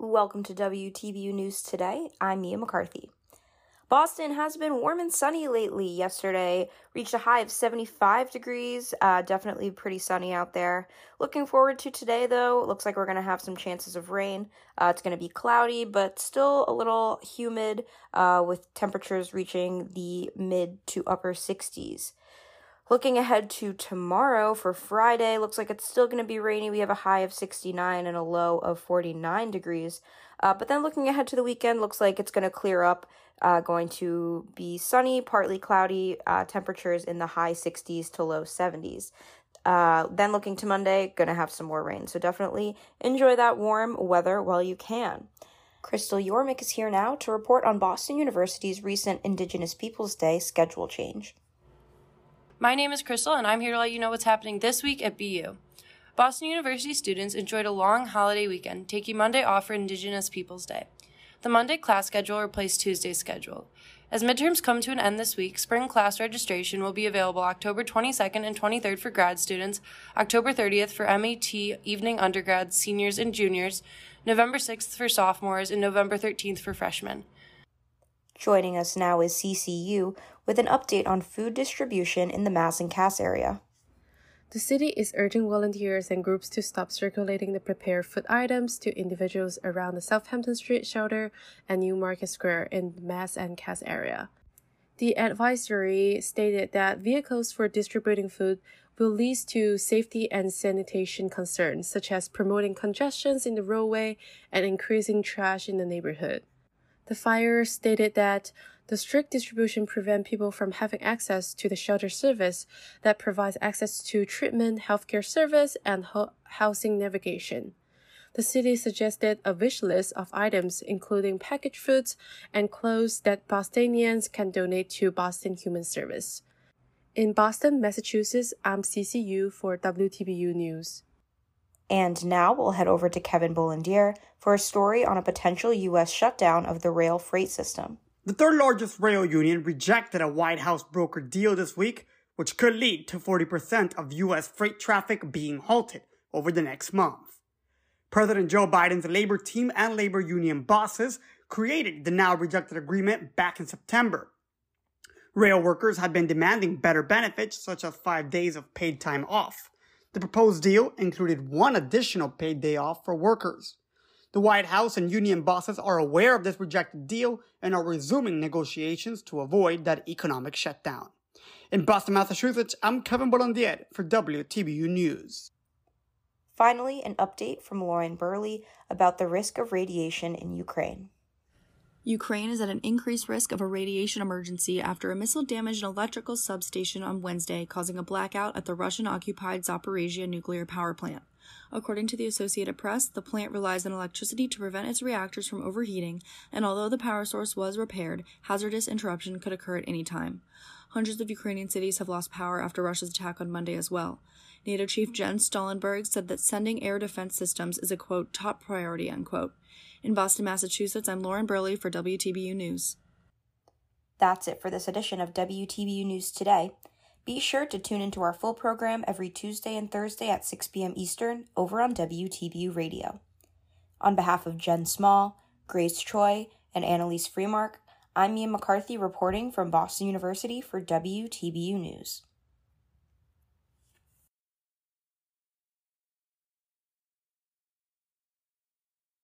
Welcome to WTBU News Today. I'm Mia McCarthy. Boston has been warm and sunny lately. Yesterday reached a high of 75 degrees. Uh, definitely pretty sunny out there. Looking forward to today, though. Looks like we're going to have some chances of rain. Uh, it's going to be cloudy, but still a little humid uh, with temperatures reaching the mid to upper 60s. Looking ahead to tomorrow for Friday, looks like it's still going to be rainy. We have a high of 69 and a low of 49 degrees. Uh, but then looking ahead to the weekend, looks like it's going to clear up. Uh, going to be sunny, partly cloudy, uh, temperatures in the high 60s to low 70s. Uh, then looking to Monday, going to have some more rain. So definitely enjoy that warm weather while you can. Crystal Yormick is here now to report on Boston University's recent Indigenous Peoples Day schedule change. My name is Crystal, and I'm here to let you know what's happening this week at BU. Boston University students enjoyed a long holiday weekend, taking Monday off for Indigenous Peoples Day. The Monday class schedule replaced Tuesday's schedule. As midterms come to an end this week, spring class registration will be available October 22nd and 23rd for grad students, October 30th for MET evening undergrads, seniors, and juniors, November 6th for sophomores, and November 13th for freshmen. Joining us now is CCU with an update on food distribution in the Mass and Cass area. The city is urging volunteers and groups to stop circulating the prepared food items to individuals around the Southampton Street shelter and New Market Square in the Mass and Cass area. The advisory stated that vehicles for distributing food will lead to safety and sanitation concerns, such as promoting congestions in the roadway and increasing trash in the neighborhood. The fire stated that the strict distribution prevent people from having access to the shelter service that provides access to treatment, healthcare service, and ho- housing navigation. The city suggested a wish list of items including packaged foods and clothes that Bostonians can donate to Boston Human Service. In Boston, Massachusetts, I'm CCU for WTBU News. And now we'll head over to Kevin Bollandier for a story on a potential U.S. shutdown of the rail freight system. The third largest rail union rejected a White House broker deal this week, which could lead to 40% of U.S. freight traffic being halted over the next month. President Joe Biden's labor team and labor union bosses created the now rejected agreement back in September. Rail workers had been demanding better benefits, such as five days of paid time off. The proposed deal included one additional paid day off for workers. The White House and union bosses are aware of this rejected deal and are resuming negotiations to avoid that economic shutdown. In Boston, Massachusetts, I'm Kevin Bollandier for WTBU News. Finally, an update from Lauren Burley about the risk of radiation in Ukraine. Ukraine is at an increased risk of a radiation emergency after a missile damaged an electrical substation on Wednesday, causing a blackout at the Russian occupied Zaporizhia nuclear power plant. According to the Associated Press, the plant relies on electricity to prevent its reactors from overheating, and although the power source was repaired, hazardous interruption could occur at any time. Hundreds of Ukrainian cities have lost power after Russia's attack on Monday as well. NATO Chief Jens Stoltenberg said that sending air defense systems is a quote top priority unquote. In Boston, Massachusetts, I'm Lauren Burley for WTBU News. That's it for this edition of WTBU News Today. Be sure to tune into our full program every Tuesday and Thursday at 6 p.m. Eastern over on WTBU Radio. On behalf of Jen Small, Grace Choi, and Annalise Freemark, I'm Mia McCarthy reporting from Boston University for WTBU News.